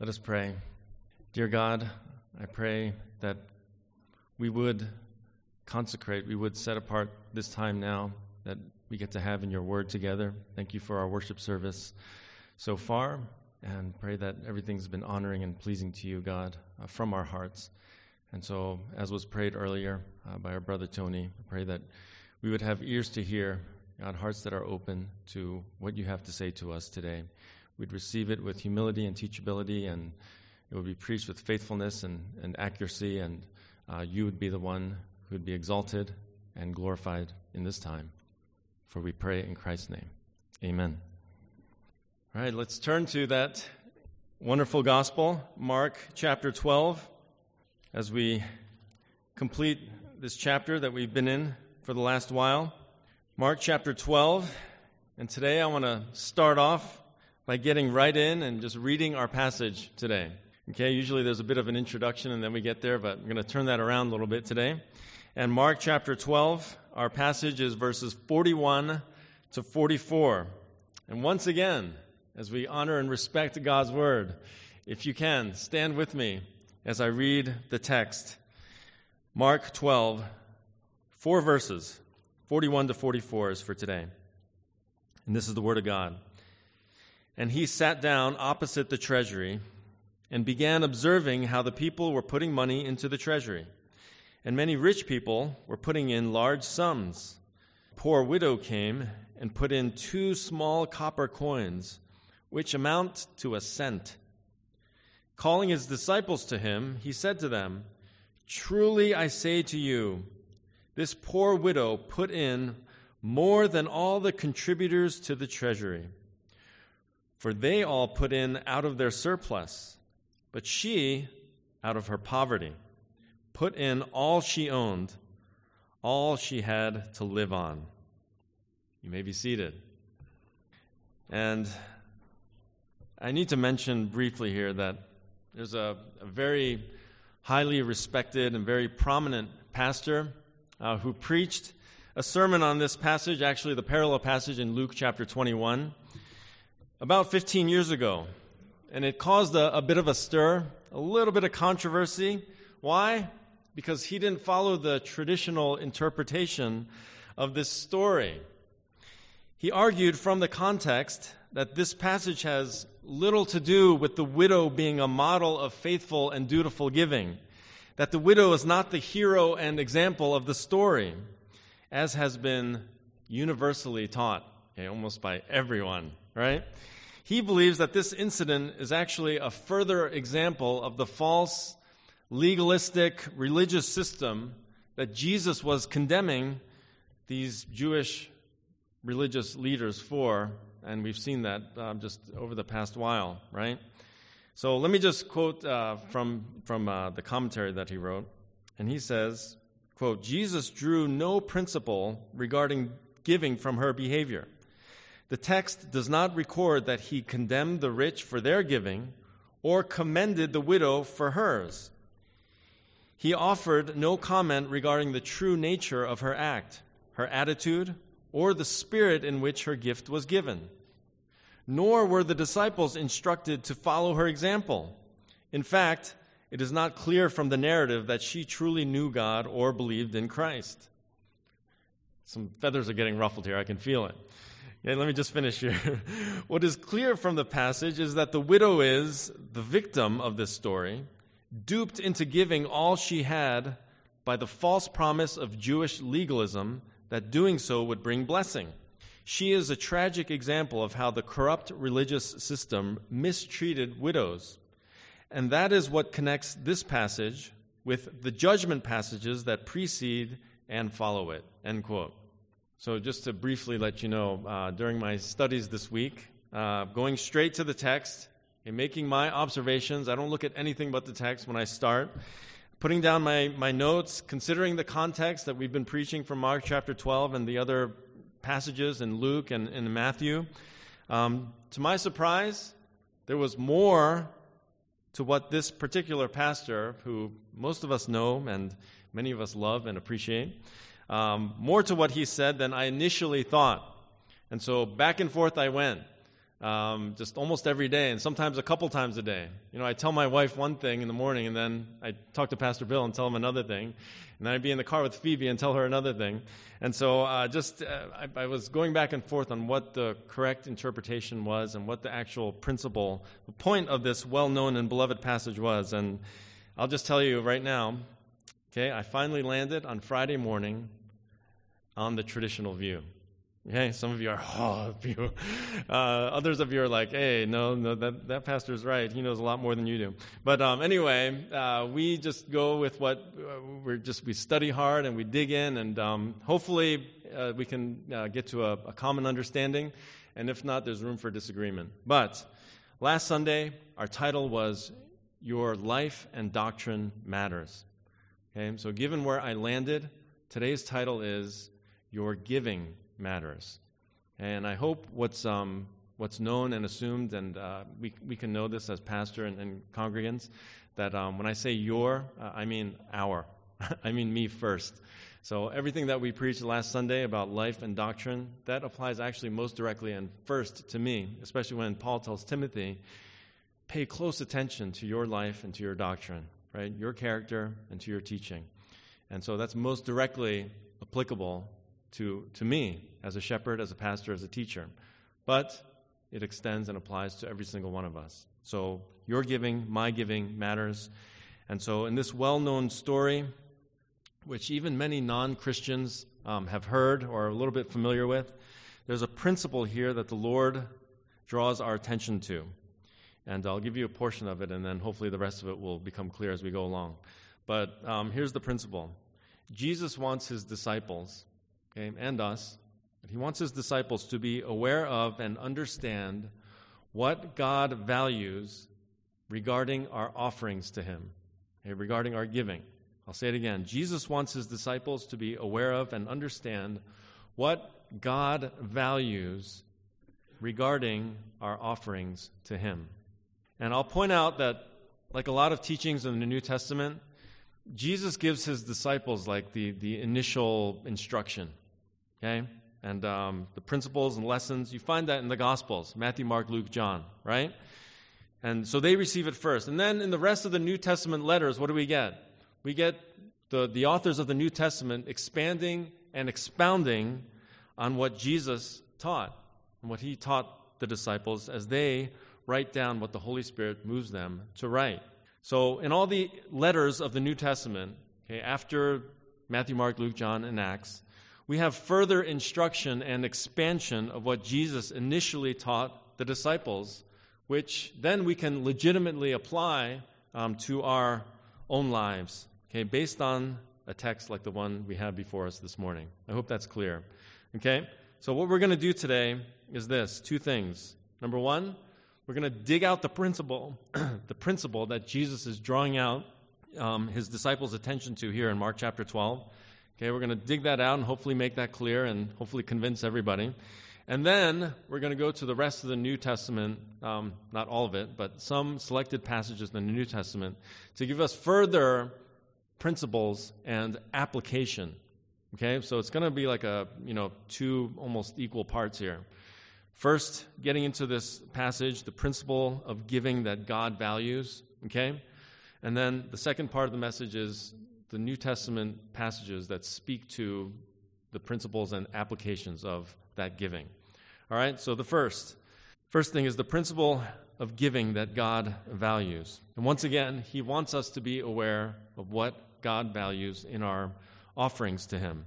Let us pray. Dear God, I pray that we would consecrate, we would set apart this time now that we get to have in your word together. Thank you for our worship service so far, and pray that everything's been honoring and pleasing to you, God, uh, from our hearts. And so, as was prayed earlier uh, by our brother Tony, I pray that we would have ears to hear, God, hearts that are open to what you have to say to us today we'd receive it with humility and teachability, and it would be preached with faithfulness and, and accuracy, and uh, you would be the one who would be exalted and glorified in this time. For we pray in Christ's name. Amen. All right, let's turn to that wonderful gospel, Mark chapter 12, as we complete this chapter that we've been in for the last while. Mark chapter 12, and today I want to start off by getting right in and just reading our passage today. Okay, usually there's a bit of an introduction and then we get there, but I'm going to turn that around a little bit today. And Mark chapter 12, our passage is verses 41 to 44. And once again, as we honor and respect God's word, if you can, stand with me as I read the text. Mark 12, four verses, 41 to 44 is for today. And this is the word of God. And he sat down opposite the treasury and began observing how the people were putting money into the treasury. And many rich people were putting in large sums. Poor widow came and put in two small copper coins, which amount to a cent. Calling his disciples to him, he said to them, Truly I say to you, this poor widow put in more than all the contributors to the treasury for they all put in out of their surplus, but she, out of her poverty, put in all she owned, all she had to live on. You may be seated. And I need to mention briefly here that there's a, a very highly respected and very prominent pastor uh, who preached a sermon on this passage, actually, the parallel passage in Luke chapter 21 about 15 years ago, and it caused a, a, bit of a stir, a little bit of controversy. Why? Because he didn't follow the traditional interpretation of this story. He argued from the context that this passage has little to do with the widow being a model of faithful and dutiful giving, that the widow is not the hero and example of the story, as has been universally taught, okay, almost by everyone right? He believes that this incident is actually a further example of the false, legalistic religious system that Jesus was condemning these Jewish religious leaders for, and we've seen that um, just over the past while, right? So let me just quote uh, from, from uh, the commentary that he wrote. And he says, quote, Jesus drew no principle regarding giving from her behavior. The text does not record that he condemned the rich for their giving or commended the widow for hers. He offered no comment regarding the true nature of her act, her attitude, or the spirit in which her gift was given. Nor were the disciples instructed to follow her example. In fact, it is not clear from the narrative that she truly knew God or believed in Christ. Some feathers are getting ruffled here, I can feel it. Okay, let me just finish here. what is clear from the passage is that the widow is the victim of this story, duped into giving all she had by the false promise of Jewish legalism that doing so would bring blessing. She is a tragic example of how the corrupt religious system mistreated widows. And that is what connects this passage with the judgment passages that precede and follow it. End quote. So, just to briefly let you know, uh, during my studies this week, uh, going straight to the text and making my observations, I don't look at anything but the text when I start. Putting down my, my notes, considering the context that we've been preaching from Mark chapter 12 and the other passages in Luke and in Matthew, um, to my surprise, there was more to what this particular pastor, who most of us know and many of us love and appreciate, um, more to what he said than I initially thought. And so back and forth I went. um, just almost every day, and sometimes a couple times a day. You know, I tell my wife one thing in the morning, and then I talk to Pastor Bill and tell him another thing, and then I'd be in the car with Phoebe and tell her another thing. And so, uh, just uh, I, I, was going back and forth on what the correct interpretation was and what the actual principle, the point of this well-known and beloved passage was. And I'll just tell you right now. Okay, I finally landed on Friday morning on the traditional view. Okay, some of you are, oh, you. Uh, others of you are like, hey, no, no, that, that pastor's right. He knows a lot more than you do. But um, anyway, uh, we just go with what uh, we're just, we study hard and we dig in, and um, hopefully uh, we can uh, get to a, a common understanding. And if not, there's room for disagreement. But last Sunday, our title was Your Life and Doctrine Matters. Okay, so given where I landed, today's title is Your Giving matters. And I hope what's, um, what's known and assumed, and uh, we, we can know this as pastor and, and congregants, that um, when I say your, uh, I mean our. I mean me first. So everything that we preached last Sunday about life and doctrine, that applies actually most directly and first to me, especially when Paul tells Timothy, pay close attention to your life and to your doctrine, right? Your character and to your teaching. And so that's most directly applicable to, to me as a shepherd, as a pastor, as a teacher. But it extends and applies to every single one of us. So your giving, my giving matters. And so in this well known story, which even many non Christians um, have heard or are a little bit familiar with, there's a principle here that the Lord draws our attention to. And I'll give you a portion of it, and then hopefully the rest of it will become clear as we go along. But um, here's the principle Jesus wants his disciples okay, and us, he wants his disciples to be aware of and understand what God values regarding our offerings to him, okay, regarding our giving. I'll say it again. Jesus wants his disciples to be aware of and understand what God values regarding our offerings to him. And I'll point out that, like a lot of teachings in the New Testament, Jesus gives his disciples like the, the initial instruction okay? And um, the principles and lessons, you find that in the Gospels Matthew, Mark, Luke, John, right? And so they receive it first. And then in the rest of the New Testament letters, what do we get? We get the, the authors of the New Testament expanding and expounding on what Jesus taught and what he taught the disciples as they write down what the Holy Spirit moves them to write. So, in all the letters of the New Testament, okay, after Matthew, Mark, Luke, John, and Acts, we have further instruction and expansion of what Jesus initially taught the disciples, which then we can legitimately apply um, to our own lives, okay, based on a text like the one we have before us this morning. I hope that's clear. Okay? So, what we're going to do today is this two things. Number one, we're going to dig out the principle, the principle that Jesus is drawing out um, his disciples' attention to here in Mark chapter 12. Okay, we're going to dig that out and hopefully make that clear and hopefully convince everybody. And then we're going to go to the rest of the New Testament, um, not all of it, but some selected passages in the New Testament to give us further principles and application. Okay, so it's going to be like a, you know, two almost equal parts here. First, getting into this passage, the principle of giving that God values, okay? And then the second part of the message is the New Testament passages that speak to the principles and applications of that giving. All right, so the first, first thing is the principle of giving that God values. And once again, He wants us to be aware of what God values in our offerings to Him.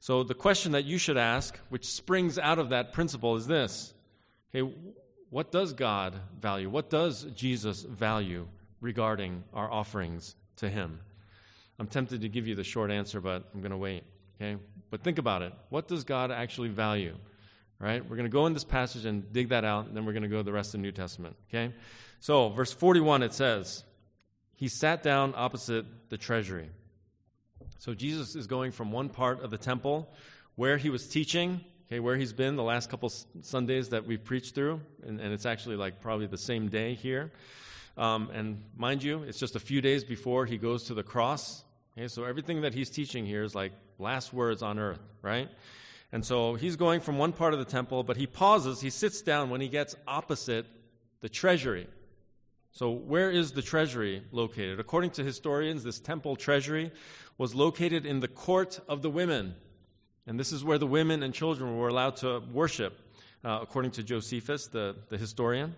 So the question that you should ask, which springs out of that principle, is this Okay, what does God value? What does Jesus value regarding our offerings to Him? I'm tempted to give you the short answer, but I'm going to wait. Okay? But think about it. What does God actually value? Right? We're going to go in this passage and dig that out, and then we're going to go to the rest of the New Testament. Okay? So, verse 41, it says, He sat down opposite the treasury. So, Jesus is going from one part of the temple where he was teaching, okay, where he's been the last couple Sundays that we've preached through, and, and it's actually like probably the same day here. Um, and mind you, it's just a few days before he goes to the cross. Okay, so everything that he's teaching here is like last words on earth, right? And so he's going from one part of the temple, but he pauses, he sits down when he gets opposite the treasury. So, where is the treasury located? According to historians, this temple treasury was located in the court of the women. And this is where the women and children were allowed to worship, uh, according to Josephus, the, the historian.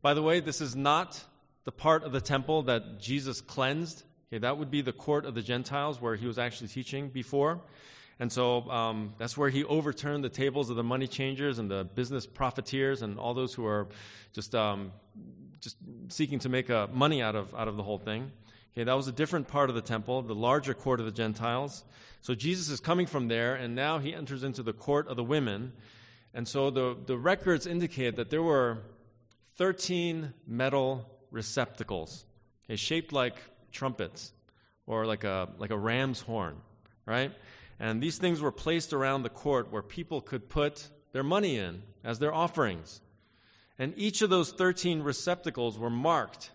By the way, this is not the part of the temple that Jesus cleansed. Okay, that would be the court of the Gentiles where he was actually teaching before. And so um, that's where he overturned the tables of the money changers and the business profiteers and all those who are just, um, just seeking to make uh, money out of, out of the whole thing. Okay, that was a different part of the temple, the larger court of the Gentiles. So Jesus is coming from there, and now he enters into the court of the women. And so the, the records indicate that there were 13 metal receptacles, okay, shaped like trumpets or like a, like a ram's horn, right? And these things were placed around the court where people could put their money in as their offerings. And each of those 13 receptacles were marked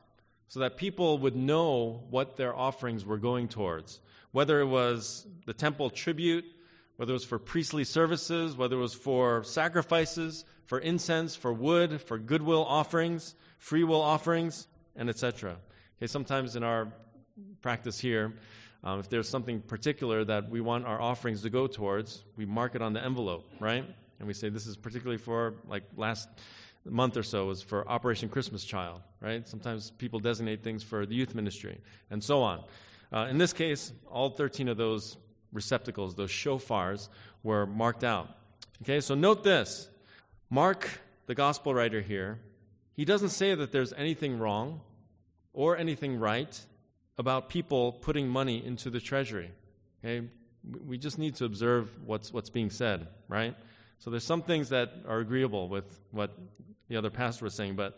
so that people would know what their offerings were going towards. Whether it was the temple tribute, whether it was for priestly services, whether it was for sacrifices, for incense, for wood, for goodwill offerings, free will offerings, and etc. Okay, sometimes in our practice here, um, if there's something particular that we want our offerings to go towards, we mark it on the envelope, right? And we say this is particularly for, like last month or so, was for Operation Christmas Child, right? Sometimes people designate things for the youth ministry, and so on. Uh, in this case, all 13 of those receptacles, those shofars, were marked out. Okay, so note this Mark, the gospel writer here, he doesn't say that there's anything wrong or anything right about people putting money into the treasury. Okay? We just need to observe what's, what's being said, right? So there's some things that are agreeable with what the other pastor was saying, but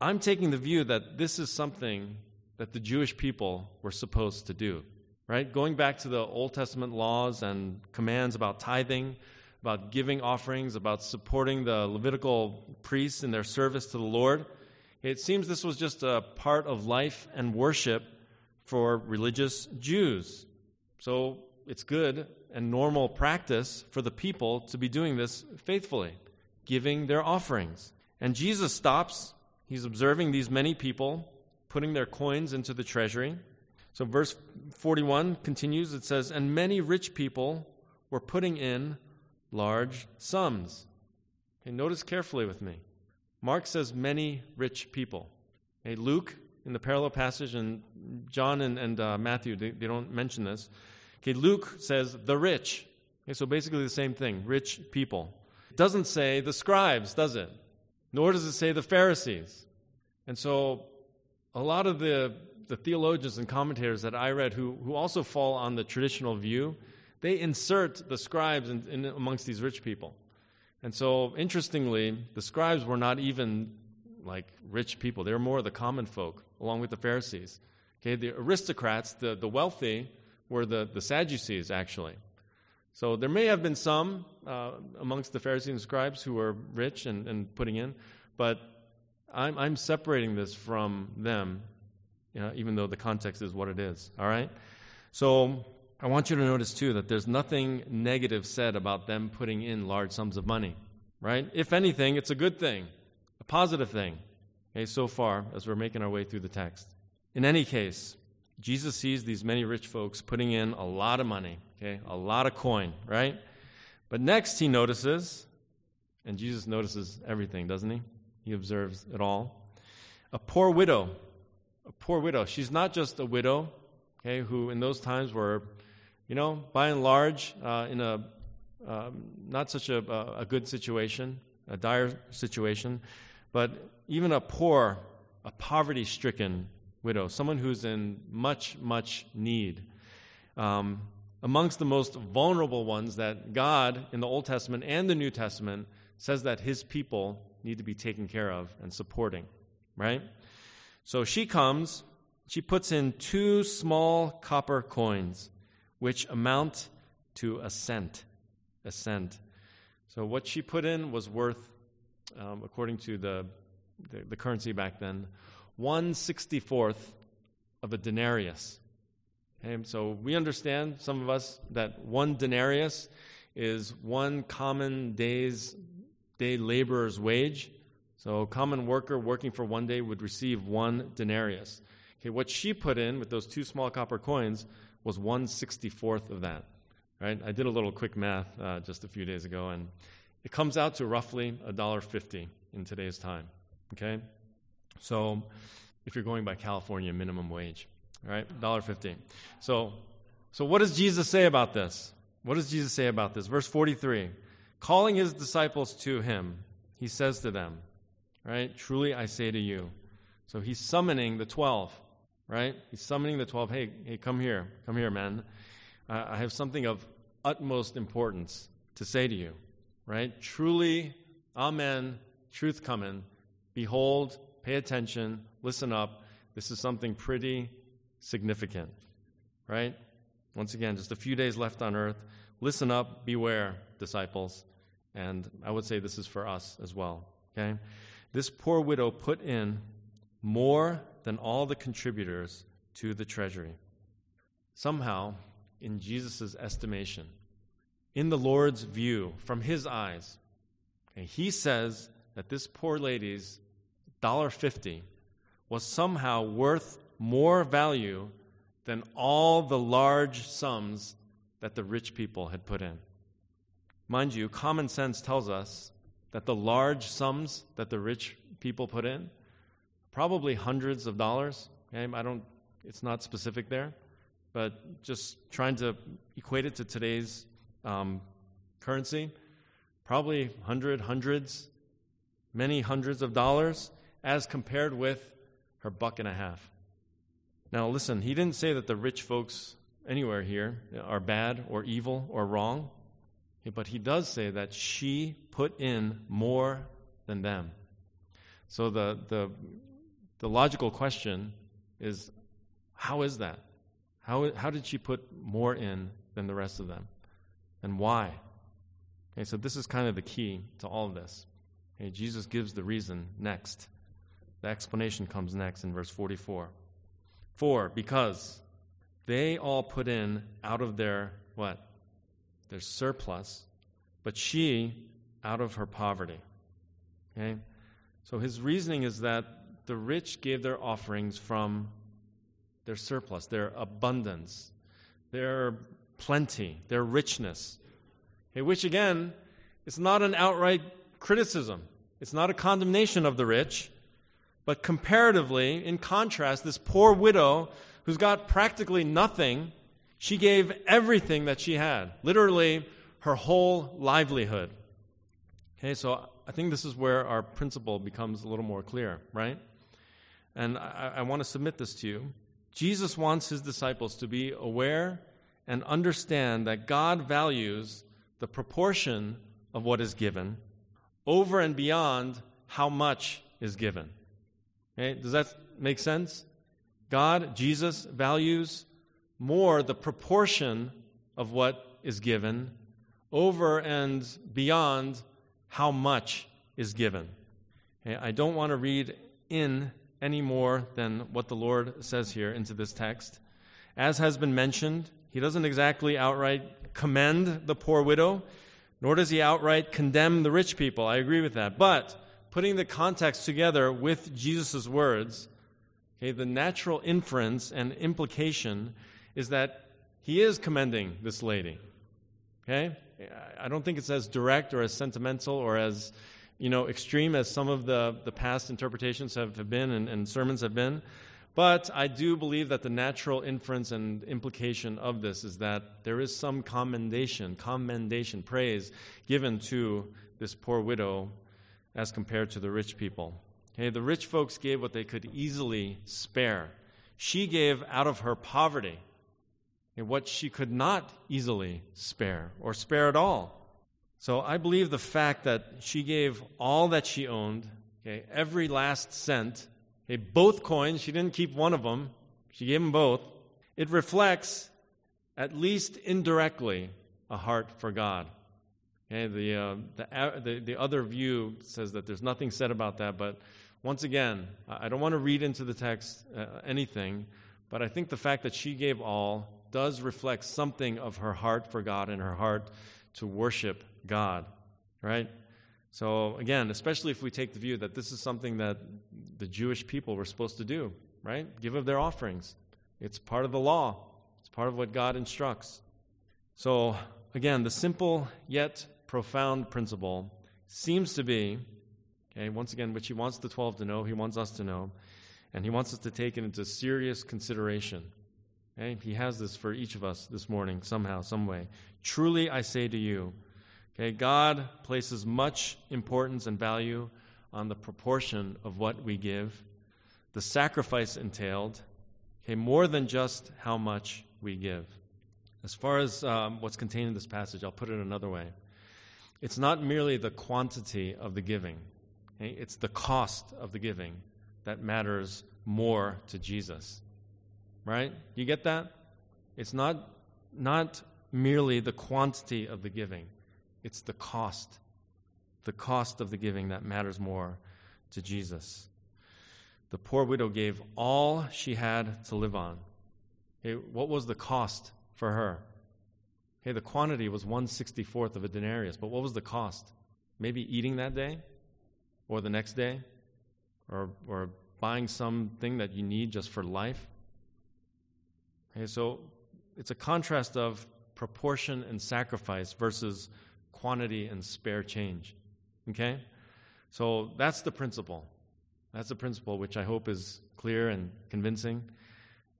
I'm taking the view that this is something that the Jewish people were supposed to do, right? Going back to the Old Testament laws and commands about tithing, about giving offerings, about supporting the Levitical priests in their service to the Lord, it seems this was just a part of life and worship for religious Jews. So it's good and normal practice for the people to be doing this faithfully, giving their offerings. And Jesus stops. He's observing these many people putting their coins into the treasury. So, verse 41 continues it says, And many rich people were putting in large sums. Okay, notice carefully with me. Mark says many rich people. Okay, Luke in the parallel passage, and John and, and uh, Matthew, they, they, don't mention this. Okay, Luke says the rich. Okay, so basically the same thing, rich people. It doesn't say the scribes, does it? Nor does it say the Pharisees. And so a lot of the, the theologians and commentators that I read who, who also fall on the traditional view, they insert the scribes in, in amongst these rich people. And so, interestingly, the scribes were not even like rich people. They were more the common folk along with the Pharisees. Okay, the aristocrats, the, the wealthy, were the, the Sadducees, actually. So there may have been some uh, amongst the Pharisees and scribes who were rich and, and putting in, but I'm, I'm separating this from them, you know, even though the context is what it is. All right? So I want you to notice, too, that there's nothing negative said about them putting in large sums of money, right? If anything, it's a good thing, a positive thing okay, so far as we're making our way through the text. In any case, Jesus sees these many rich folks putting in a lot of money, okay, a lot of coin, right? But next he notices, and Jesus notices everything, doesn't he? He observes it all. A poor widow, a poor widow. She's not just a widow, okay, who in those times were, you know, by and large, uh, in a um, not such a, a good situation, a dire situation, but even a poor, a poverty stricken widow, someone who's in much, much need. Um, amongst the most vulnerable ones that God in the Old Testament and the New Testament says that his people need to be taken care of and supporting, right? So she comes, she puts in two small copper coins, which amount to a cent. A cent. So what she put in was worth, um, according to the the, the currency back then, 164th of a denarius. Okay, so we understand, some of us, that one denarius is one common day's day laborer's wage. So a common worker working for one day would receive one denarius. Okay, what she put in with those two small copper coins was one sixty-fourth of that. Right? I did a little quick math uh, just a few days ago, and it comes out to roughly a dollar fifty in today's time. Okay, so if you're going by California minimum wage, right, dollar fifty. So, so what does Jesus say about this? What does Jesus say about this? Verse forty-three, calling his disciples to him, he says to them, right, truly I say to you. So he's summoning the twelve right? He's summoning the 12. Hey, hey, come here. Come here, men. Uh, I have something of utmost importance to say to you, right? Truly, amen, truth coming. Behold, pay attention, listen up. This is something pretty significant, right? Once again, just a few days left on earth. Listen up, beware, disciples. And I would say this is for us as well, okay? This poor widow put in more than all the contributors to the treasury. Somehow, in Jesus' estimation, in the Lord's view, from his eyes, okay, he says that this poor lady's $1.50 was somehow worth more value than all the large sums that the rich people had put in. Mind you, common sense tells us that the large sums that the rich people put in probably hundreds of dollars. Okay? I don't, it's not specific there, but just trying to equate it to today's um, currency, probably hundred, hundreds, many hundreds of dollars as compared with her buck and a half. Now, listen, he didn't say that the rich folks anywhere here are bad or evil or wrong, but he does say that she put in more than them. So the, the the logical question is how is that? How, how did she put more in than the rest of them? And why? Okay, so this is kind of the key to all of this. Okay, Jesus gives the reason next. The explanation comes next in verse 44. For, because they all put in out of their what? Their surplus, but she out of her poverty. Okay? So his reasoning is that the rich gave their offerings from their surplus, their abundance, their plenty, their richness. Okay, which again is not an outright criticism. It's not a condemnation of the rich, but comparatively, in contrast, this poor widow who's got practically nothing, she gave everything that she had, literally her whole livelihood. Okay, so I think this is where our principle becomes a little more clear, right? And I, I want to submit this to you. Jesus wants his disciples to be aware and understand that God values the proportion of what is given over and beyond how much is given. Okay? Does that make sense? God, Jesus, values more the proportion of what is given over and beyond how much is given. Okay? I don't want to read in any more than what the Lord says here into this text. As has been mentioned, he doesn't exactly outright commend the poor widow, nor does he outright condemn the rich people. I agree with that. But putting the context together with Jesus' words, okay, the natural inference and implication is that he is commending this lady. Okay? I don't think it's as direct or as sentimental or as you know, extreme as some of the, the past interpretations have, have been and, and sermons have been. But I do believe that the natural inference and implication of this is that there is some commendation, commendation, praise given to this poor widow as compared to the rich people. Okay, the rich folks gave what they could easily spare. She gave out of her poverty what she could not easily spare or spare at all. So I believe the fact that she gave all that she owned, okay, every last cent, okay, both coins, she didn't keep one of them, she gave them both. It reflects, at least indirectly, a heart for God. Okay, the, uh, the, the, the other view says that there's nothing said about that, but once again, I don't want to read into the text uh, anything, but I think the fact that she gave all does reflect something of her heart for God and her heart to worship God, right? So, again, especially if we take the view that this is something that the Jewish people were supposed to do, right? Give of their offerings. It's part of the law, it's part of what God instructs. So, again, the simple yet profound principle seems to be, okay, once again, which he wants the 12 to know, he wants us to know, and he wants us to take it into serious consideration. Okay? He has this for each of us this morning, somehow, some way. Truly, I say to you, Okay, God places much importance and value on the proportion of what we give, the sacrifice entailed, okay, more than just how much we give. As far as um, what's contained in this passage, I'll put it another way. It's not merely the quantity of the giving, okay? it's the cost of the giving that matters more to Jesus. Right? You get that? It's not, not merely the quantity of the giving it's the cost, the cost of the giving that matters more to Jesus. The poor widow gave all she had to live on. Hey, what was the cost for her? Hey, the quantity was 164th of a denarius, but what was the cost? Maybe eating that day or the next day or, or buying something that you need just for life. Okay, so it's a contrast of proportion and sacrifice versus quantity and spare change. Okay? So that's the principle. That's the principle, which I hope is clear and convincing.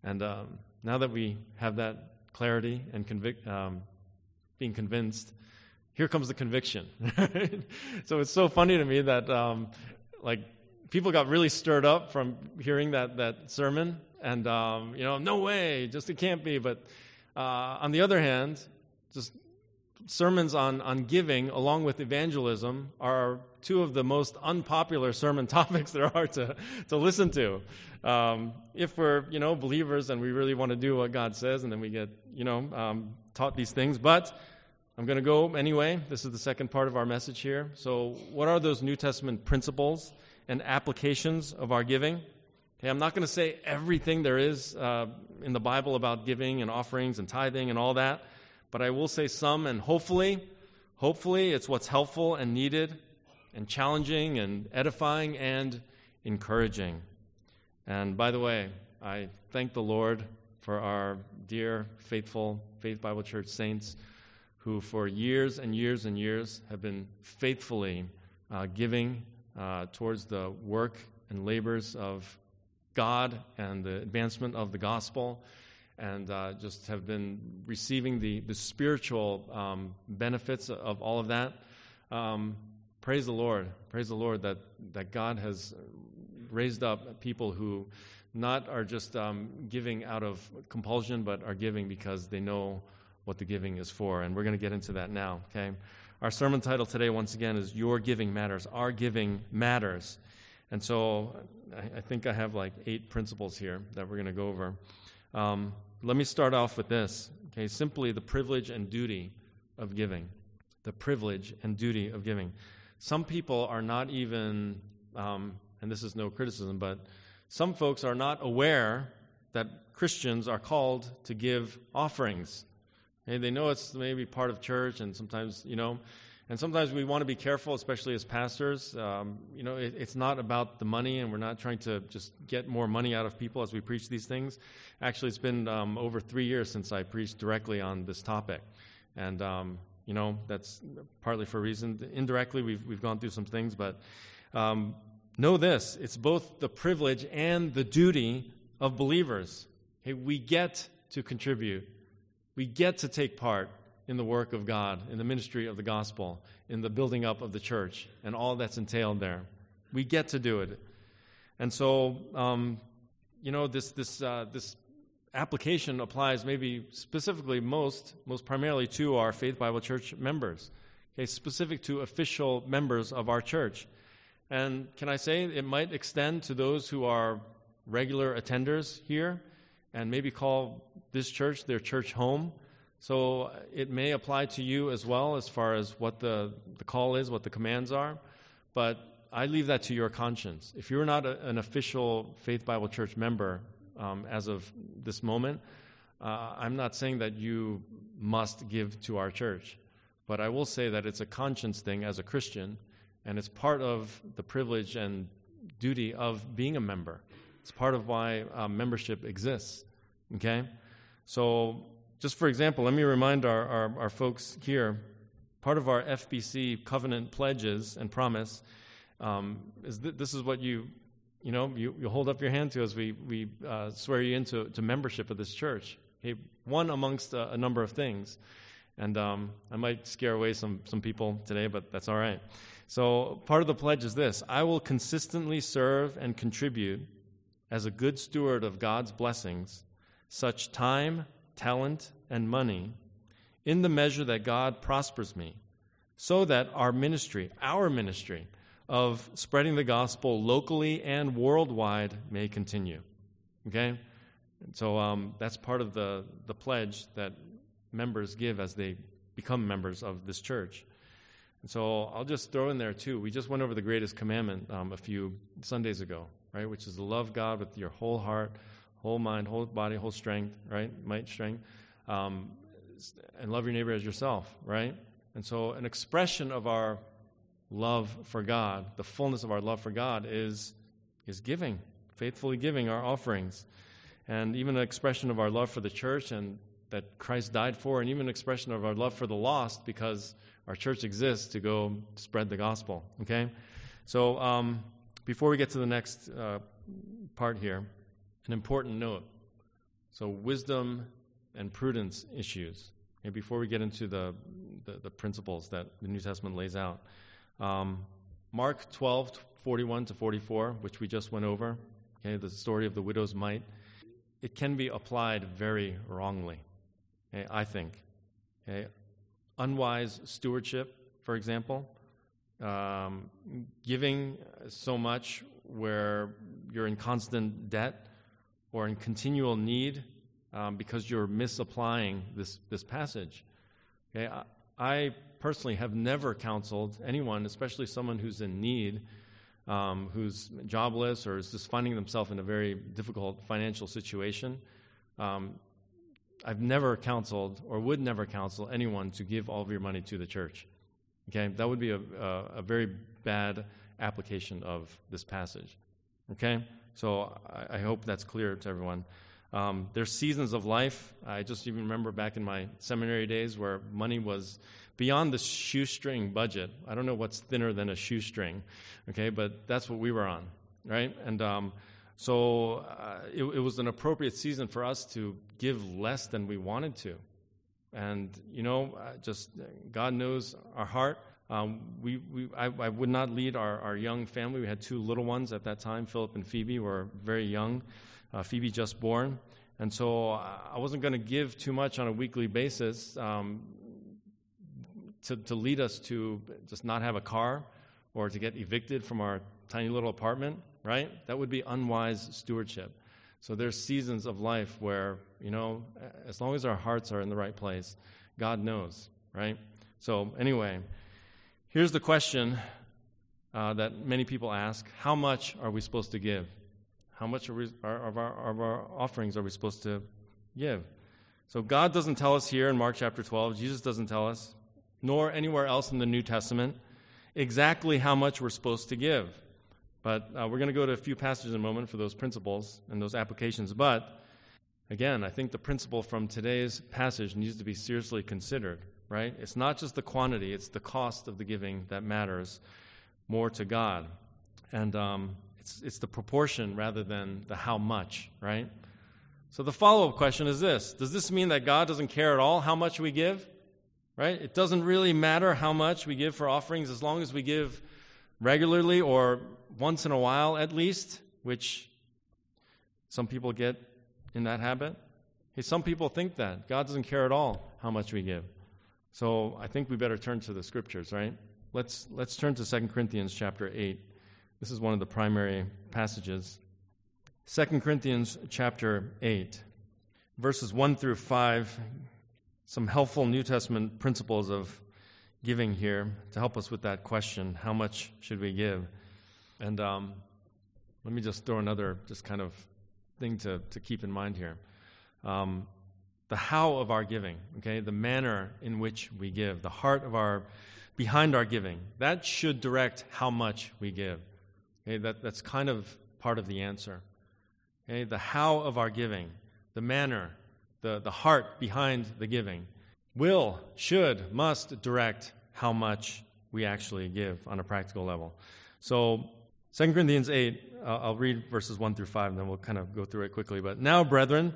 And um, now that we have that clarity and convic- um, being convinced, here comes the conviction. so it's so funny to me that, um, like, people got really stirred up from hearing that, that sermon, and, um, you know, no way, just it can't be. But uh, on the other hand, just sermons on, on giving, along with evangelism, are two of the most unpopular sermon topics there are to, to listen to. Um, if we're, you know, believers and we really want to do what God says, and then we get, you know, um, taught these things. But I'm going to go anyway. This is the second part of our message here. So, what are those New Testament principles and applications of our giving? Okay, I'm not going to say everything there is uh, in the Bible about giving and offerings and tithing and all that but I will say some, and hopefully, hopefully it's what's helpful and needed and challenging and edifying and encouraging. And by the way, I thank the Lord for our dear, faithful Faith Bible Church saints who, for years and years and years, have been faithfully uh, giving uh, towards the work and labors of God and the advancement of the gospel and uh, just have been receiving the, the spiritual um, benefits of all of that. Um, praise the Lord. Praise the Lord that, that God has raised up people who not are just um, giving out of compulsion, but are giving because they know what the giving is for. And we're going to get into that now, okay? Our sermon title today, once again, is Your Giving Matters. Our giving matters. And so I, I think I have like eight principles here that we're going to go over. Um, let me start off with this. Okay, simply the privilege and duty of giving. The privilege and duty of giving. Some people are not even, um, and this is no criticism, but some folks are not aware that Christians are called to give offerings. Okay, they know it's maybe part of church, and sometimes, you know, and sometimes we want to be careful, especially as pastors. Um, you know, it, it's not about the money, and we're not trying to just get more money out of people as we preach these things. Actually, it's been um, over three years since I preached directly on this topic. And, um, you know, that's partly for a reason. Indirectly, we've, we've gone through some things, but um, know this it's both the privilege and the duty of believers. Hey, we get to contribute, we get to take part in the work of God, in the ministry of the gospel, in the building up of the church, and all that's entailed there. We get to do it. And so, um, you know, this, this, uh, this application applies maybe specifically most, most primarily to our Faith Bible Church members, okay, specific to official members of our church. And can I say it might extend to those who are regular attenders here and maybe call this church their church home so it may apply to you as well as far as what the, the call is, what the commands are, but I leave that to your conscience. If you're not a, an official Faith Bible Church member um, as of this moment, uh, I'm not saying that you must give to our church, But I will say that it's a conscience thing as a Christian, and it's part of the privilege and duty of being a member. It's part of why uh, membership exists. Okay? So, just for example, let me remind our, our, our folks here part of our FBC covenant pledges and promise um, is th- this is what you you know you, you hold up your hand to as we we uh, swear you into to membership of this church. Okay, one amongst a, a number of things, and um, I might scare away some some people today, but that's all right. So part of the pledge is this: I will consistently serve and contribute as a good steward of God's blessings, such time, talent, and money, in the measure that God prospers me, so that our ministry, our ministry of spreading the gospel locally and worldwide may continue. Okay? so um, that's part of the, the pledge that members give as they become members of this church. And so I'll just throw in there too. We just went over the greatest commandment um, a few Sundays ago, right? Which is to love God with your whole heart, whole mind, whole body, whole strength, right? Might, strength, um, and love your neighbor as yourself, right? And so an expression of our love for God, the fullness of our love for God, is is giving, faithfully giving our offerings, and even an expression of our love for the church and that Christ died for, and even an expression of our love for the lost because our church exists to go spread the gospel. Okay? So, um, before we get to the next uh, part here, an important note. So, wisdom and prudence issues. Okay, before we get into the, the, the, principles that the New Testament lays out, um, Mark 12, 41 to 44, which we just went over, okay, the story of the widow's mite, it can be applied very wrongly, okay, I think. Okay? Unwise stewardship, for example, um, giving so much where you're in constant debt or in continual need um, because you're misapplying this, this passage. Okay? I, I personally have never counseled anyone, especially someone who's in need, um, who's jobless or is just finding themselves in a very difficult financial situation. Um, I've never counseled or would never counsel anyone to give all of your money to the church. Okay, that would be a, a, a very bad application of this passage. Okay, so I, I hope that's clear to everyone. Um, there's seasons of life. I just even remember back in my seminary days where money was beyond the shoestring budget. I don't know what's thinner than a shoestring, okay, but that's what we were on, right? And um, so uh, it, it was an appropriate season for us to give less than we wanted to. And, you know, just God knows our heart. Um, we, we, I, I, would not lead our, our young family. We had two little ones at that time. Philip and Phoebe were very young. Uh, Phoebe just born. And so uh, I wasn't going to give too much on a weekly basis um, to, to lead us to just not have a car or to get evicted from our tiny little apartment, right? That would be unwise stewardship. So there's seasons of life where, you know, as long as our hearts are in the right place, God knows, right? So, anyway, here's the question uh, that many people ask How much are we supposed to give? How much we, are, of, our, of our offerings are we supposed to give? So, God doesn't tell us here in Mark chapter 12, Jesus doesn't tell us, nor anywhere else in the New Testament, exactly how much we're supposed to give. But uh, we're going to go to a few passages in a moment for those principles and those applications. But again, I think the principle from today's passage needs to be seriously considered, right? It's not just the quantity, it's the cost of the giving that matters more to God. And um, it's, it's the proportion rather than the how much, right? So the follow up question is this Does this mean that God doesn't care at all how much we give? Right? It doesn't really matter how much we give for offerings as long as we give regularly or once in a while at least, which some people get in that habit. Hey, some people think that. God doesn't care at all how much we give. So I think we better turn to the scriptures, right? Let's, let's turn to 2 Corinthians chapter 8. This is one of the primary passages. 2 Corinthians chapter 8, verses 1 through 5, some helpful New Testament principles of giving here to help us with that question how much should we give? And um, let me just throw another, just kind of thing to, to keep in mind here. Um, the how of our giving, okay? The manner in which we give, the heart of our, behind our giving. That should direct how much we give. Okay? That, that's kind of part of the answer. Okay? The how of our giving, the manner, the, the heart behind the giving will, should, must direct how much we actually give on a practical level. So, 2 Corinthians 8, uh, I'll read verses 1 through 5, and then we'll kind of go through it quickly. But now, brethren,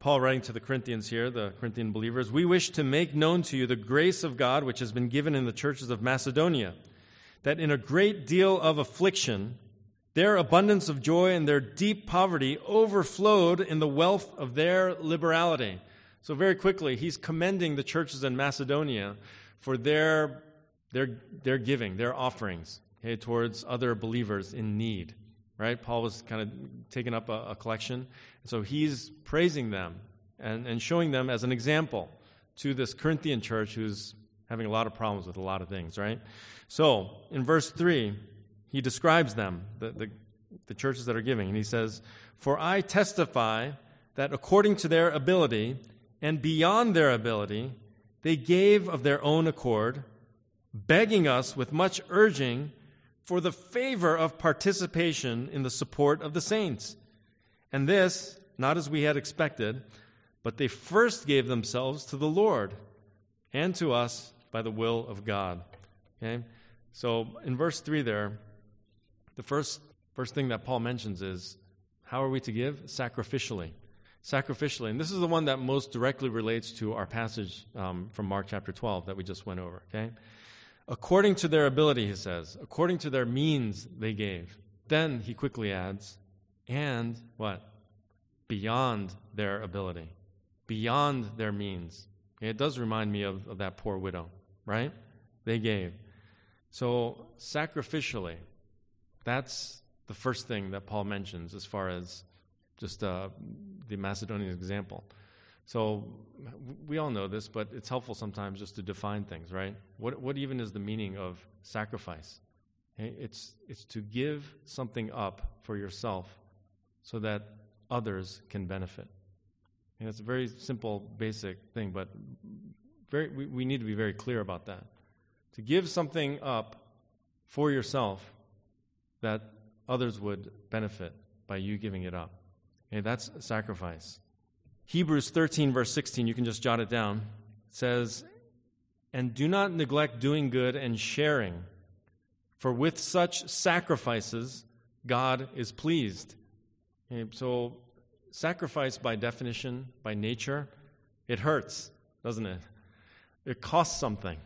Paul writing to the Corinthians here, the Corinthian believers, we wish to make known to you the grace of God which has been given in the churches of Macedonia, that in a great deal of affliction, their abundance of joy and their deep poverty overflowed in the wealth of their liberality. So, very quickly, he's commending the churches in Macedonia for their, their, their giving, their offerings okay, towards other believers in need. Right? Paul was kind of taking up a, a collection. So he's praising them and, and showing them as an example to this Corinthian church who's having a lot of problems with a lot of things, right? So in verse 3, he describes them, the, the, the churches that are giving, and he says, For I testify that according to their ability and beyond their ability, they gave of their own accord, begging us with much urging for the favor of participation in the support of the saints. And this, not as we had expected, but they first gave themselves to the Lord and to us by the will of God. Okay? So in verse 3 there, the first, first thing that Paul mentions is how are we to give? Sacrificially. Sacrificially. And this is the one that most directly relates to our passage um, from Mark chapter 12 that we just went over. Okay? According to their ability, he says, according to their means they gave. Then he quickly adds, and what? Beyond their ability, beyond their means. It does remind me of, of that poor widow, right? They gave. So, sacrificially, that's the first thing that Paul mentions as far as just uh, the Macedonian example. So we all know this, but it's helpful sometimes just to define things, right? What, what even is the meaning of sacrifice? It's, it's to give something up for yourself so that others can benefit. And it's a very simple, basic thing, but very, we, we need to be very clear about that. To give something up for yourself that others would benefit by you giving it up. Okay, that's sacrifice. Hebrews 13, verse 16, you can just jot it down, says, And do not neglect doing good and sharing, for with such sacrifices God is pleased. Okay, so, sacrifice by definition, by nature, it hurts, doesn't it? It costs something.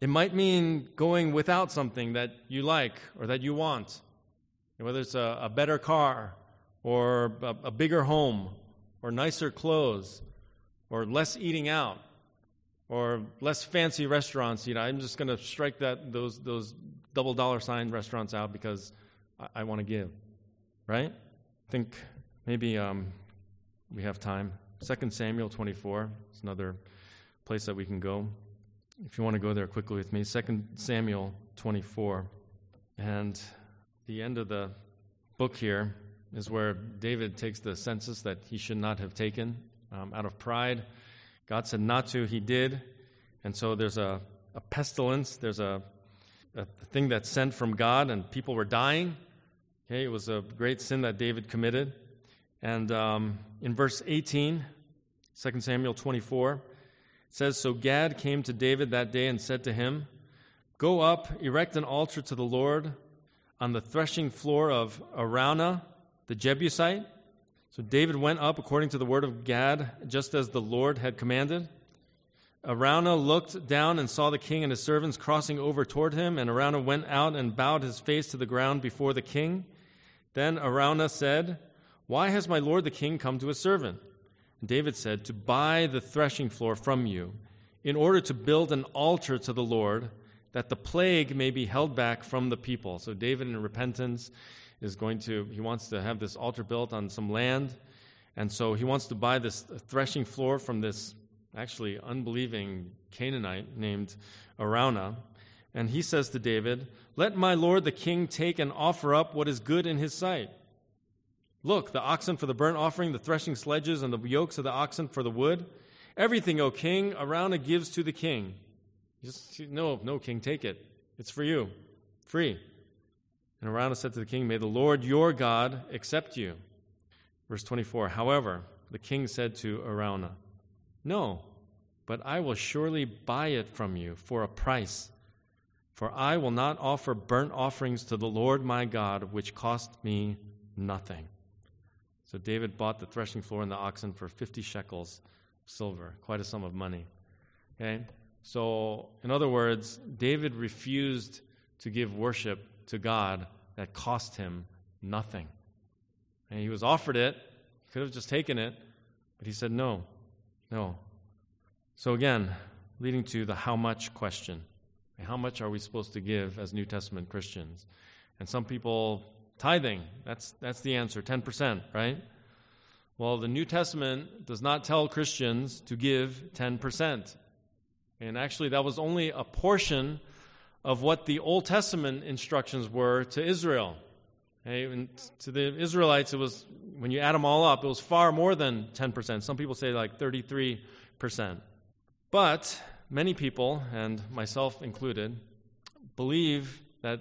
It might mean going without something that you like or that you want, whether it's a, a better car or a, a bigger home or nicer clothes or less eating out or less fancy restaurants. You know, I'm just going to strike that those those double dollar sign restaurants out because I, I want to give. Right? I think maybe um, we have time. Second Samuel 24 is another place that we can go. If you want to go there quickly with me, Second Samuel 24, and the end of the book here is where David takes the census that he should not have taken um, out of pride. God said not to, he did. And so there's a, a pestilence, there's a, a thing that's sent from God, and people were dying. Okay, it was a great sin that David committed. And um, in verse 18, 2 Samuel 24, it says So Gad came to David that day and said to him, Go up, erect an altar to the Lord on the threshing floor of Araunah the Jebusite. So David went up according to the word of Gad, just as the Lord had commanded. Araunah looked down and saw the king and his servants crossing over toward him, and Araunah went out and bowed his face to the ground before the king. Then Araunah said, Why has my lord the king come to his servant? And David said, To buy the threshing floor from you, in order to build an altar to the Lord, that the plague may be held back from the people. So David, in repentance, is going to, he wants to have this altar built on some land. And so he wants to buy this threshing floor from this actually unbelieving Canaanite named Araunah. And he says to David, Let my lord the king take and offer up what is good in his sight. Look, the oxen for the burnt offering, the threshing sledges, and the yokes of the oxen for the wood. Everything, O king, Araunah gives to the king. Just, no, no, king, take it. It's for you, free. And Araunah said to the king, May the Lord your God accept you. Verse 24, however, the king said to Araunah, No, but I will surely buy it from you for a price. For I will not offer burnt offerings to the Lord my God, which cost me nothing. So David bought the threshing floor and the oxen for 50 shekels silver, quite a sum of money. Okay? So, in other words, David refused to give worship to God that cost him nothing. And he was offered it, he could have just taken it, but he said no, no. So, again, leading to the how much question. How much are we supposed to give as New Testament Christians? And some people, tithing, that's, that's the answer 10%, right? Well, the New Testament does not tell Christians to give 10%. And actually, that was only a portion of what the Old Testament instructions were to Israel. Okay? to the Israelites, it was, when you add them all up, it was far more than 10%. Some people say like 33%. But many people, and myself included, believe that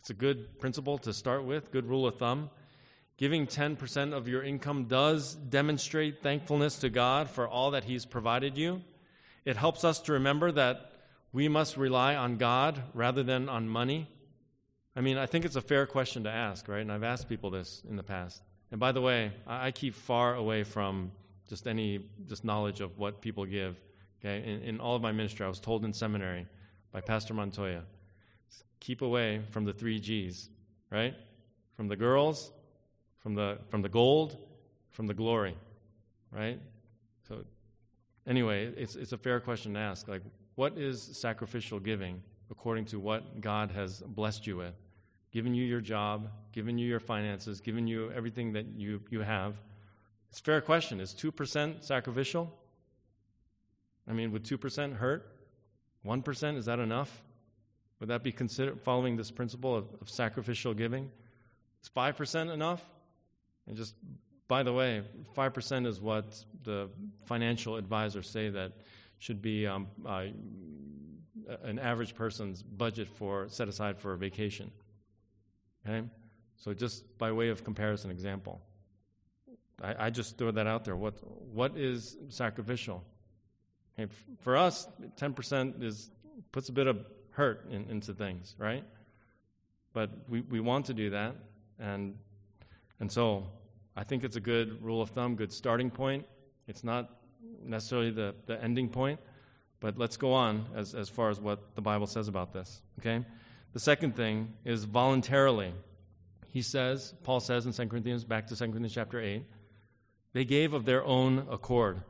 it's a good principle to start with, good rule of thumb. Giving 10% of your income does demonstrate thankfulness to God for all that He's provided you. It helps us to remember that we must rely on God rather than on money. I mean, I think it's a fair question to ask, right? And I've asked people this in the past. And by the way, I keep far away from just any just knowledge of what people give. Okay, in, in all of my ministry, I was told in seminary by Pastor Montoya, keep away from the three G's, right? From the girls, from the from the gold, from the glory, right? So, anyway, it's it's a fair question to ask. Like, what is sacrificial giving according to what God has blessed you with? Given you your job, given you your finances, given you everything that you, you have. It's a fair question. Is 2% sacrificial? I mean, would 2% hurt? 1%, is that enough? Would that be considered following this principle of, of sacrificial giving? Is 5% enough? And just by the way, 5% is what the financial advisors say that should be um, uh, an average person's budget for set aside for a vacation. Okay? So just by way of comparison example. I, I just throw that out there. What, what is sacrificial? For us, 10% is, puts a bit of hurt in, into things, right? But we, we want to do that. And, and so I think it's a good rule of thumb, good starting point. It's not necessarily the, the ending point, but let's go on as, as far as what the Bible says about this, okay? The second thing is voluntarily. He says, Paul says in 2 Corinthians, back to 2 Corinthians chapter 8, they gave of their own accord.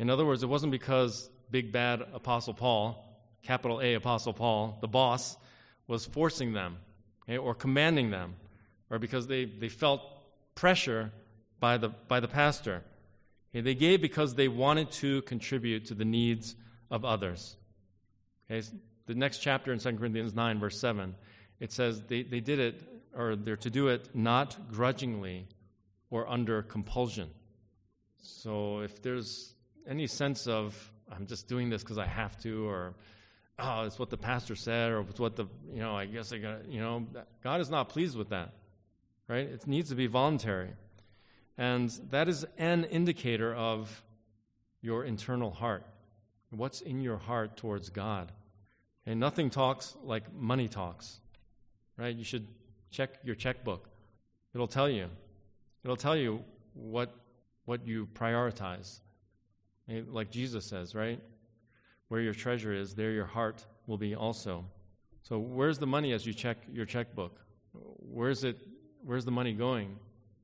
In other words, it wasn't because big bad Apostle Paul, capital A Apostle Paul, the boss, was forcing them okay, or commanding them, or because they, they felt pressure by the, by the pastor. Okay, they gave because they wanted to contribute to the needs of others. Eh, okay, the next chapter in 2 Corinthians 9, verse 7, it says they, they did it, or they're to do it not grudgingly or under compulsion. So if there's any sense of, I'm just doing this because I have to, or, oh, it's what the pastor said, or it's what the, you know, I guess I got, you know, God is not pleased with that, right? It needs to be voluntary. And that is an indicator of your internal heart. What's in your heart towards God? And nothing talks like money talks, right? You should check your checkbook. It'll tell you. It'll tell you what, what you prioritize. Like Jesus says, right? Where your treasure is, there your heart will be also. So where's the money as you check your checkbook? Where's it where's the money going?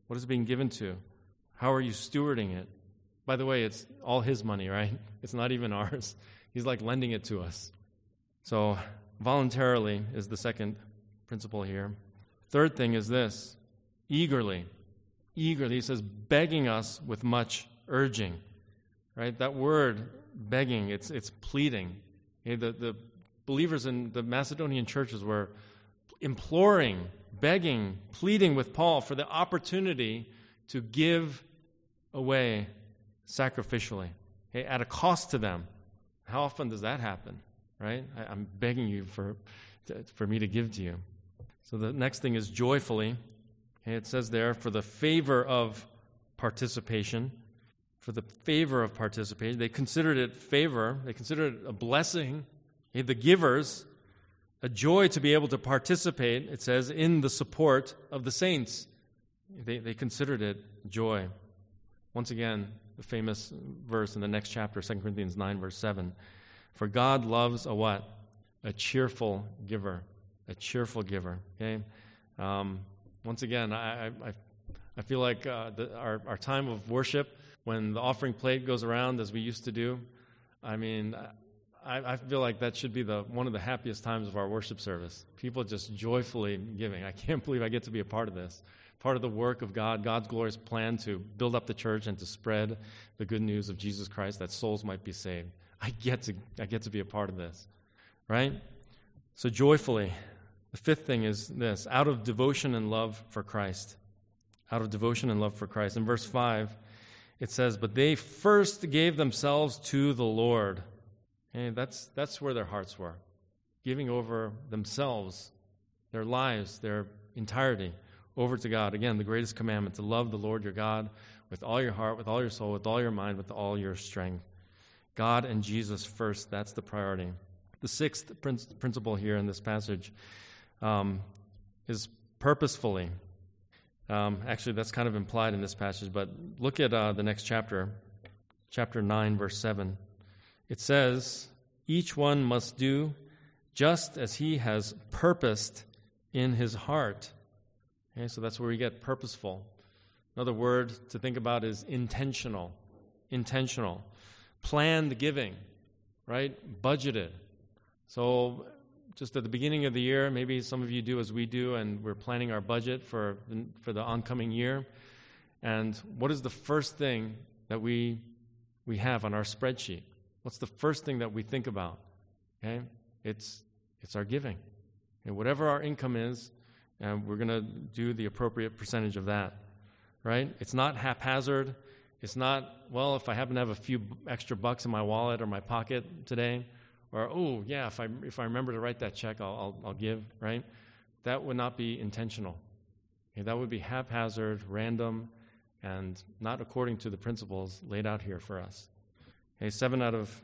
What is it being given to? How are you stewarding it? By the way, it's all his money, right? It's not even ours. He's like lending it to us. So, voluntarily is the second principle here. Third thing is this eagerly. Eagerly, he says, begging us with much urging. Right? That word, begging, it's, it's pleading. Okay, the, the believers in the Macedonian churches were imploring, begging, pleading with Paul for the opportunity to give away sacrificially. okay, at a cost to them. How often does that happen, right? I, am begging you for, to, for me to give to you. So the next thing is joyfully. Okay, it says there, for the favor of participation. For the favor of participation. They considered it favor, they considered it a blessing. The givers, a joy to be able to participate, it says, in the support of the saints. They, they considered it joy. Once again, the famous verse in the next chapter, 2 Corinthians 9, verse 7. For God loves a what? A cheerful giver. A cheerful giver. Okay? Um, once again, I, I, I feel like uh, the, our, our time of worship, when the offering plate goes around as we used to do, I mean, I, I, feel like that should be the, one of the happiest times of our worship service. People just joyfully giving. I can't believe I get to be a part of this part of the work of God, God's glorious plan to build up the church and to spread the good news of Jesus Christ that souls might be saved. I get to, I get to be a part of this, right? So, joyfully, the fifth thing is this out of devotion and love for Christ. Out of devotion and love for Christ. In verse 5, it says, But they first gave themselves to the Lord. And that's, that's where their hearts were, giving over themselves, their lives, their entirety over to God. Again, the greatest commandment to love the Lord your God with all your heart, with all your soul, with all your mind, with all your strength. God and Jesus first, that's the priority. The sixth principle here in this passage um, is purposefully. Um, actually, that's kind of implied in this passage, but look at uh, the next chapter, chapter 9, verse 7. It says, Each one must do just as he has purposed in his heart. Okay, so that's where we get purposeful. Another word to think about is intentional. Intentional. Planned giving, right? Budgeted. So, just at the beginning of the year, maybe some of you do as we do, and we're planning our budget for, for the oncoming year. And what is the first thing that we, we have on our spreadsheet? What's the first thing that we think about? Okay? It's, it's our giving. And whatever our income is, and we're going to do the appropriate percentage of that, right? It's not haphazard. It's not, well, if I happen to have a few extra bucks in my wallet or my pocket today, or, oh, yeah, if I, if I remember to write that check, I'll, I'll, I'll give, right? That would not be intentional. Okay, that would be haphazard, random, and not according to the principles laid out here for us. Okay, seven out of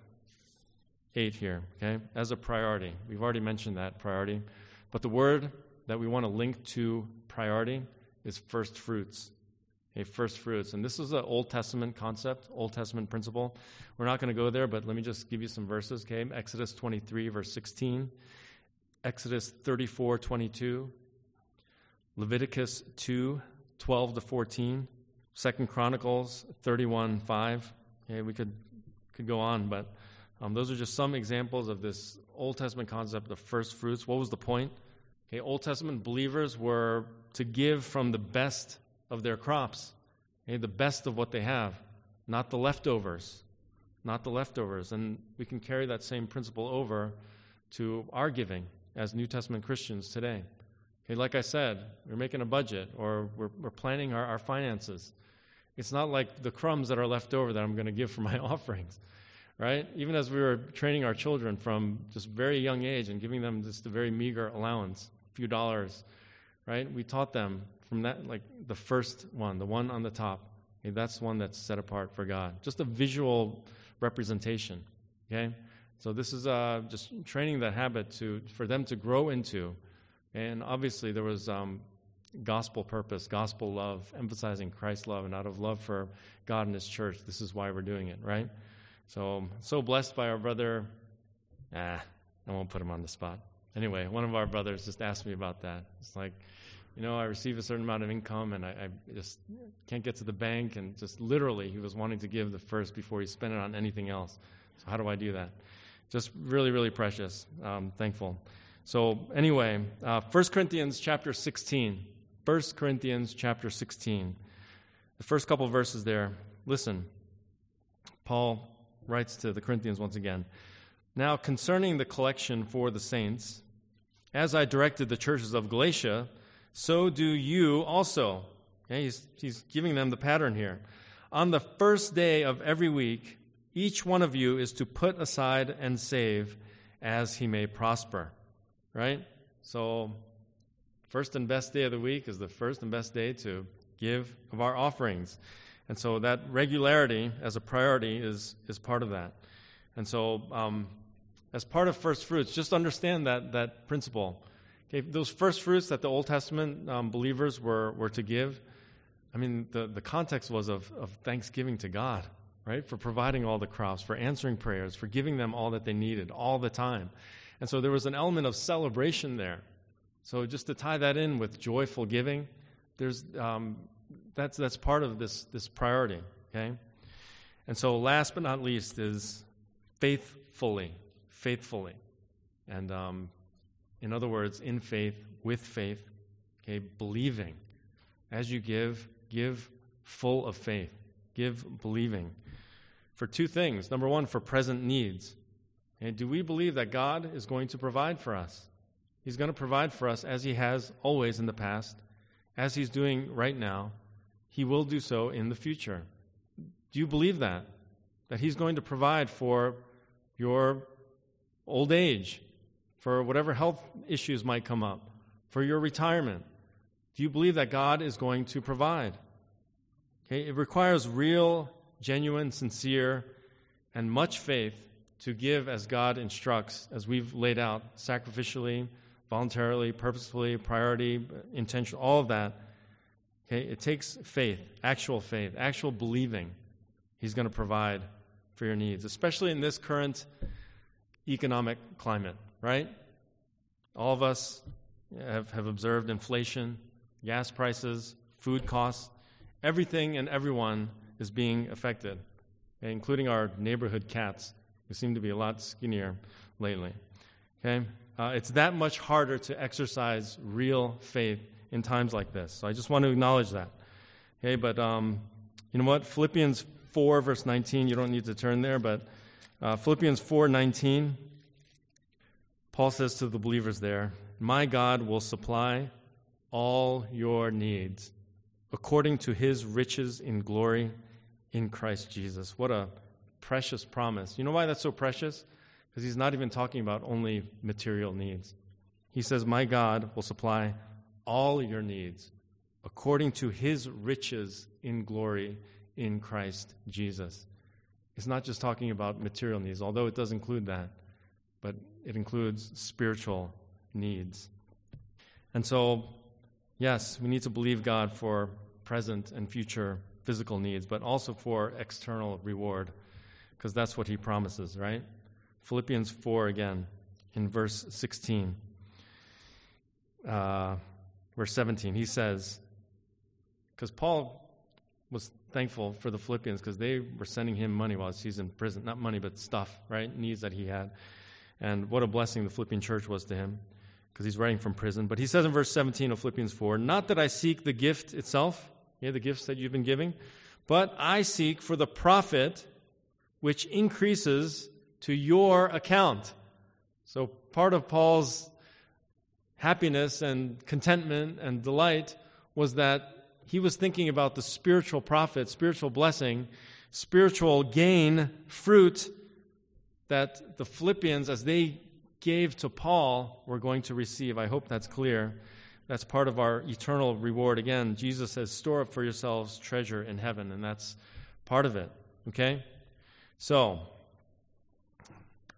eight here, okay, as a priority. We've already mentioned that priority. But the word that we want to link to priority is first fruits. Okay, first fruits. And this is an Old Testament concept, Old Testament principle. We're not going to go there, but let me just give you some verses. Okay, Exodus 23, verse 16, Exodus 34, 22, Leviticus 2, 12 to 14, Second Chronicles 31, 5. Okay, we could, could go on, but um, those are just some examples of this Old Testament concept of first fruits. What was the point? Okay, Old Testament believers were to give from the best of their crops, okay, the best of what they have, not the leftovers, not the leftovers. And we can carry that same principle over to our giving as New Testament Christians today. Okay, like I said, we're making a budget or we're, we're planning our, our finances. It's not like the crumbs that are left over that I'm going to give for my offerings right? Even as we were training our children from just very young age and giving them just a very meager allowance, a few dollars, right? We taught them from that, like the first one, the one on the top. Okay, that's one that's set apart for God. Just a visual representation. Okay, so this is uh, just training that habit to for them to grow into, and obviously there was um, gospel purpose, gospel love, emphasizing Christ's love, and out of love for God and His church, this is why we're doing it, right? So so blessed by our brother. Ah, I won't put him on the spot. Anyway, one of our brothers just asked me about that. It's like, you know, I receive a certain amount of income and I, I, just can't get to the bank. And just literally, he was wanting to give the first before he spent it on anything else. So, how do I do that? Just really, really precious. Um, thankful. So, anyway, uh, 1 Corinthians chapter 16. 1 Corinthians chapter 16. The first couple verses there. Listen. Paul writes to the Corinthians once again. Now, concerning the collection for the saints, as I directed the churches of Galatia, so do you also. Okay, he's, he's giving them the pattern here. On the first day of every week, each one of you is to put aside and save as he may prosper. Right? So, first and best day of the week is the first and best day to give of our offerings. And so, that regularity as a priority is, is part of that. And so, um, as part of first fruits, just understand that, that principle. Okay, those first fruits that the Old Testament um, believers were, were to give, I mean, the, the context was of, of thanksgiving to God, right? For providing all the crops, for answering prayers, for giving them all that they needed all the time. And so there was an element of celebration there. So just to tie that in with joyful giving, there's, um, that's, that's part of this, this priority, okay? And so last but not least is faithfully, faithfully. And um, in other words, in faith, with faith, okay, believing. As you give, give full of faith, give believing. For two things. Number one, for present needs. Do we believe that God is going to provide for us? He's going to provide for us as He has always in the past, as He's doing right now. He will do so in the future. Do you believe that? That He's going to provide for your old age, for whatever health issues might come up, for your retirement? Do you believe that God is going to provide? Okay, it requires real, genuine, sincere, and much faith to give as God instructs, as we've laid out, sacrificially, voluntarily, purposefully, priority, intention, all of that. Okay, it takes faith, actual faith, actual believing. He's going to provide for your needs, especially in this current economic climate, right? All of us have, have observed inflation, gas prices, food costs. Everything and everyone is being affected, including our neighborhood cats, who seem to be a lot skinnier lately. Okay? Uh, it's that much harder to exercise real faith in times like this. So I just want to acknowledge that. Okay, but um, you know what? Philippians 4, verse 19, you don't need to turn there, but uh, Philippians 4 19, Paul says to the believers there, My God will supply all your needs according to his riches in glory in Christ Jesus. What a precious promise. You know why that's so precious? Because he's not even talking about only material needs. He says, My God will supply all your needs according to his riches in glory in Christ Jesus. It's not just talking about material needs, although it does include that, but it includes spiritual needs. And so, yes, we need to believe God for present and future physical needs, but also for external reward, because that's what he promises, right? Philippians 4 again, in verse 16. Uh, verse 17, he says, because Paul was thankful for the Philippians because they were sending him money while he's in prison. Not money, but stuff, right? Needs that he had. And what a blessing the Philippian church was to him because he's writing from prison. But he says in verse 17 of Philippians 4 Not that I seek the gift itself, yeah, the gifts that you've been giving, but I seek for the profit which increases to your account. So part of Paul's happiness and contentment and delight was that he was thinking about the spiritual profit, spiritual blessing, spiritual gain, fruit that the Philippians, as they gave to Paul, were going to receive. I hope that's clear. That's part of our eternal reward. Again, Jesus says, store up for yourselves treasure in heaven, and that's part of it. Okay? So,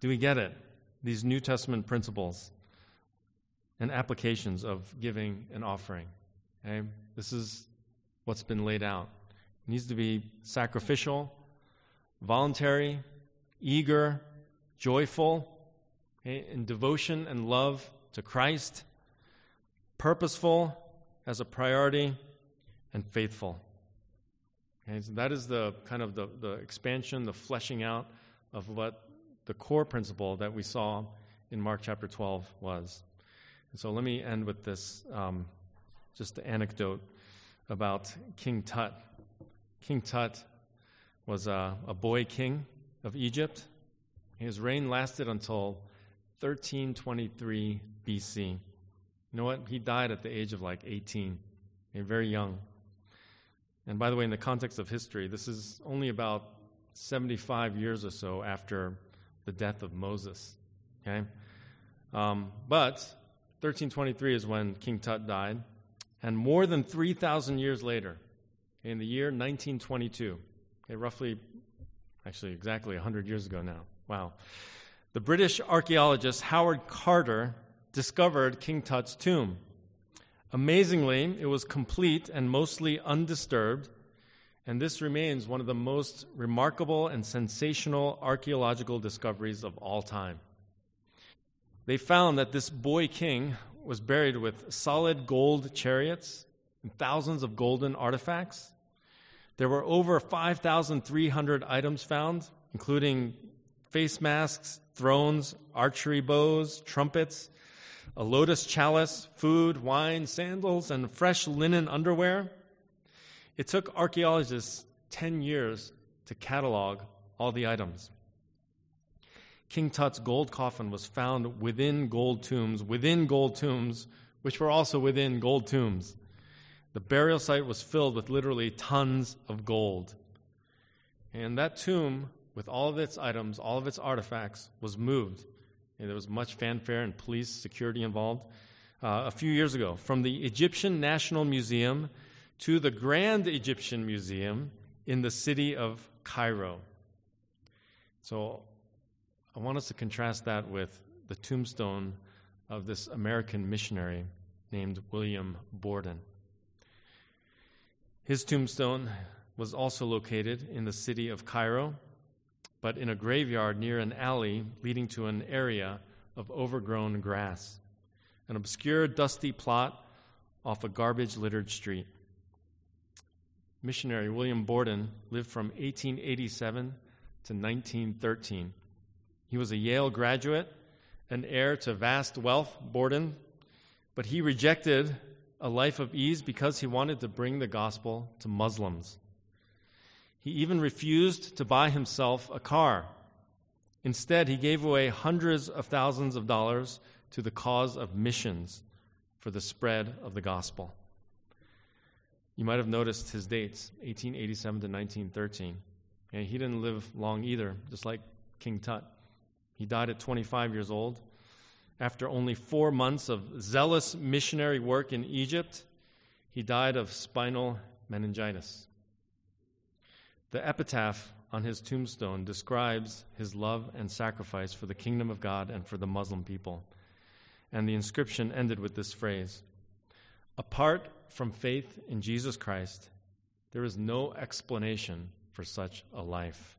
do we get it? These New Testament principles and applications of giving and offering. Okay? This is what's been laid out. It needs to be sacrificial, voluntary, eager, joyful, okay, in devotion and love to Christ, purposeful as a priority, and faithful. Okay, so that is the kind of the, the expansion, the fleshing out of what the core principle that we saw in Mark chapter 12 was. And so let me end with this um, just the anecdote about King Tut. King Tut was a, a boy king of Egypt. His reign lasted until 1323 BC. You know what? He died at the age of like 18, very young. And by the way, in the context of history, this is only about 75 years or so after the death of Moses. Okay? Um, but 1323 is when King Tut died. And more than 3,000 years later, in the year 1922, okay, eh, roughly, actually exactly 100 years ago now, wow, the British archaeologist Howard Carter discovered King Tut's tomb. Amazingly, it was complete and mostly undisturbed, and this remains one of the most remarkable and sensational archaeological discoveries of all time. They found that this boy king was buried with solid gold chariots and thousands of golden artifacts. There were over 5,300 items found, including face masks, thrones, archery bows, trumpets, a lotus chalice, food, wine, sandals, and fresh linen underwear. It took archaeologists 10 years to catalog all the items. King Tut's gold coffin was found within gold tombs, within gold tombs, which were also within gold tombs. The burial site was filled with literally tons of gold. And that tomb, with all of its items, all of its artifacts, was moved. And there was much fanfare and police security involved uh, a few years ago from the Egyptian National Museum to the Grand Egyptian Museum in the city of Cairo. So I want us to contrast that with the tombstone of this American missionary named William Borden. His tombstone was also located in the city of Cairo, but in a graveyard near an alley leading to an area of overgrown grass, an obscure, dusty plot off a garbage littered street. Missionary William Borden lived from 1887 to 1913. He was a Yale graduate, an heir to vast wealth, Borden, but he rejected a life of ease because he wanted to bring the gospel to Muslims. He even refused to buy himself a car. Instead, he gave away hundreds of thousands of dollars to the cause of missions for the spread of the gospel. You might have noticed his dates 1887 to 1913. And he didn't live long either, just like King Tut. He died at 25 years old. After only four months of zealous missionary work in Egypt, he died of spinal meningitis. The epitaph on his tombstone describes his love and sacrifice for the kingdom of God and for the Muslim people. And the inscription ended with this phrase Apart from faith in Jesus Christ, there is no explanation for such a life.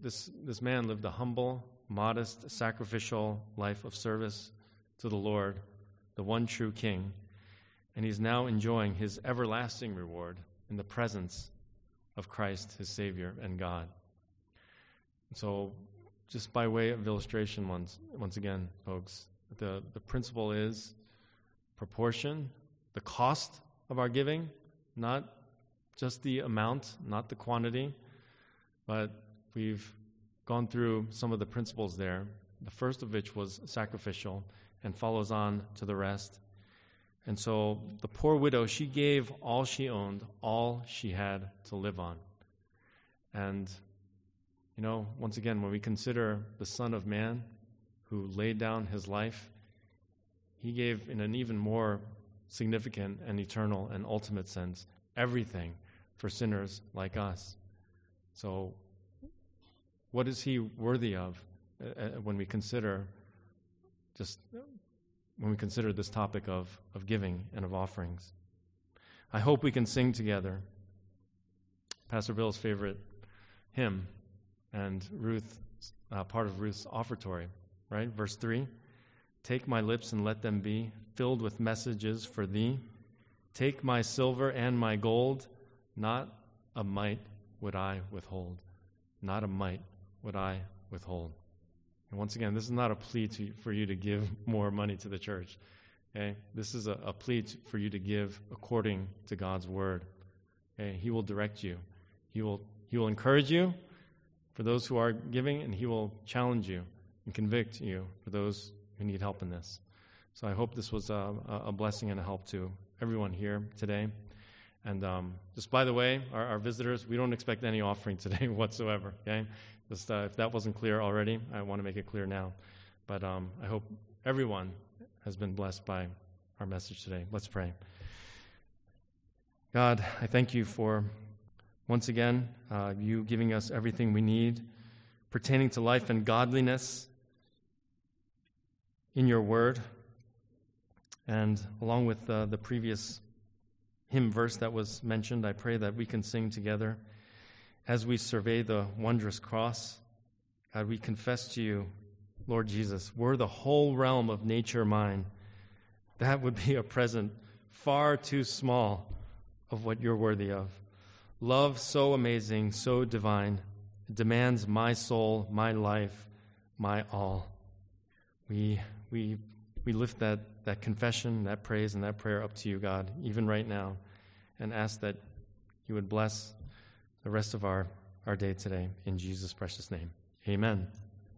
This, this man lived a humble, modest, sacrificial life of service to the Lord, the one true King, and he's now enjoying his everlasting reward in the presence of Christ, his Savior and God. So, just by way of illustration, once, once again, folks, the, the principle is proportion, the cost of our giving, not just the amount, not the quantity, but we've gone through some of the principles there, the first of which was sacrificial and follows on to the rest. And so the poor widow, she gave all she owned, all she had to live on. And, you know, once again, when we consider the Son of Man who laid down his life, he gave in an even more significant and eternal and ultimate sense everything for sinners like us. So what is he worthy of uh, uh, when we consider just when we consider this topic of, of giving and of offerings? I hope we can sing together Pastor Bill's favorite hymn and Ruth, uh, part of Ruth's offertory, right? Verse 3 Take my lips and let them be filled with messages for thee. Take my silver and my gold, not a mite would I withhold. Not a mite would I withhold. And once again, this is not a plea to, for you to give more money to the church. Okay? This is a, a plea to, for you to give according to God's word. Okay? He will direct you. He will, he will encourage you for those who are giving, and He will challenge you and convict you for those who need help in this. So I hope this was a, a blessing and a help to everyone here today. And um, just by the way, our, our, visitors, we don't expect any offering today whatsoever. Okay, just uh, if that wasn't clear already, I want to make it clear now. But um, I hope everyone has been blessed by our message today. Let's pray. God, I thank you for once again uh, you giving us everything we need pertaining to life and godliness in your word. And along with uh, the previous hymn verse that was mentioned, I pray that we can sing together as we survey the wondrous cross. God, we confess to you, Lord Jesus, were the whole realm of nature mine, that would be a present far too small of what you're worthy of. Love so amazing, so divine, demands my soul, my life, my all. We, we, we lift that that confession, that praise, and that prayer up to you, God, even right now, and ask that you would bless the rest of our, our day today. In Jesus' precious name. Amen.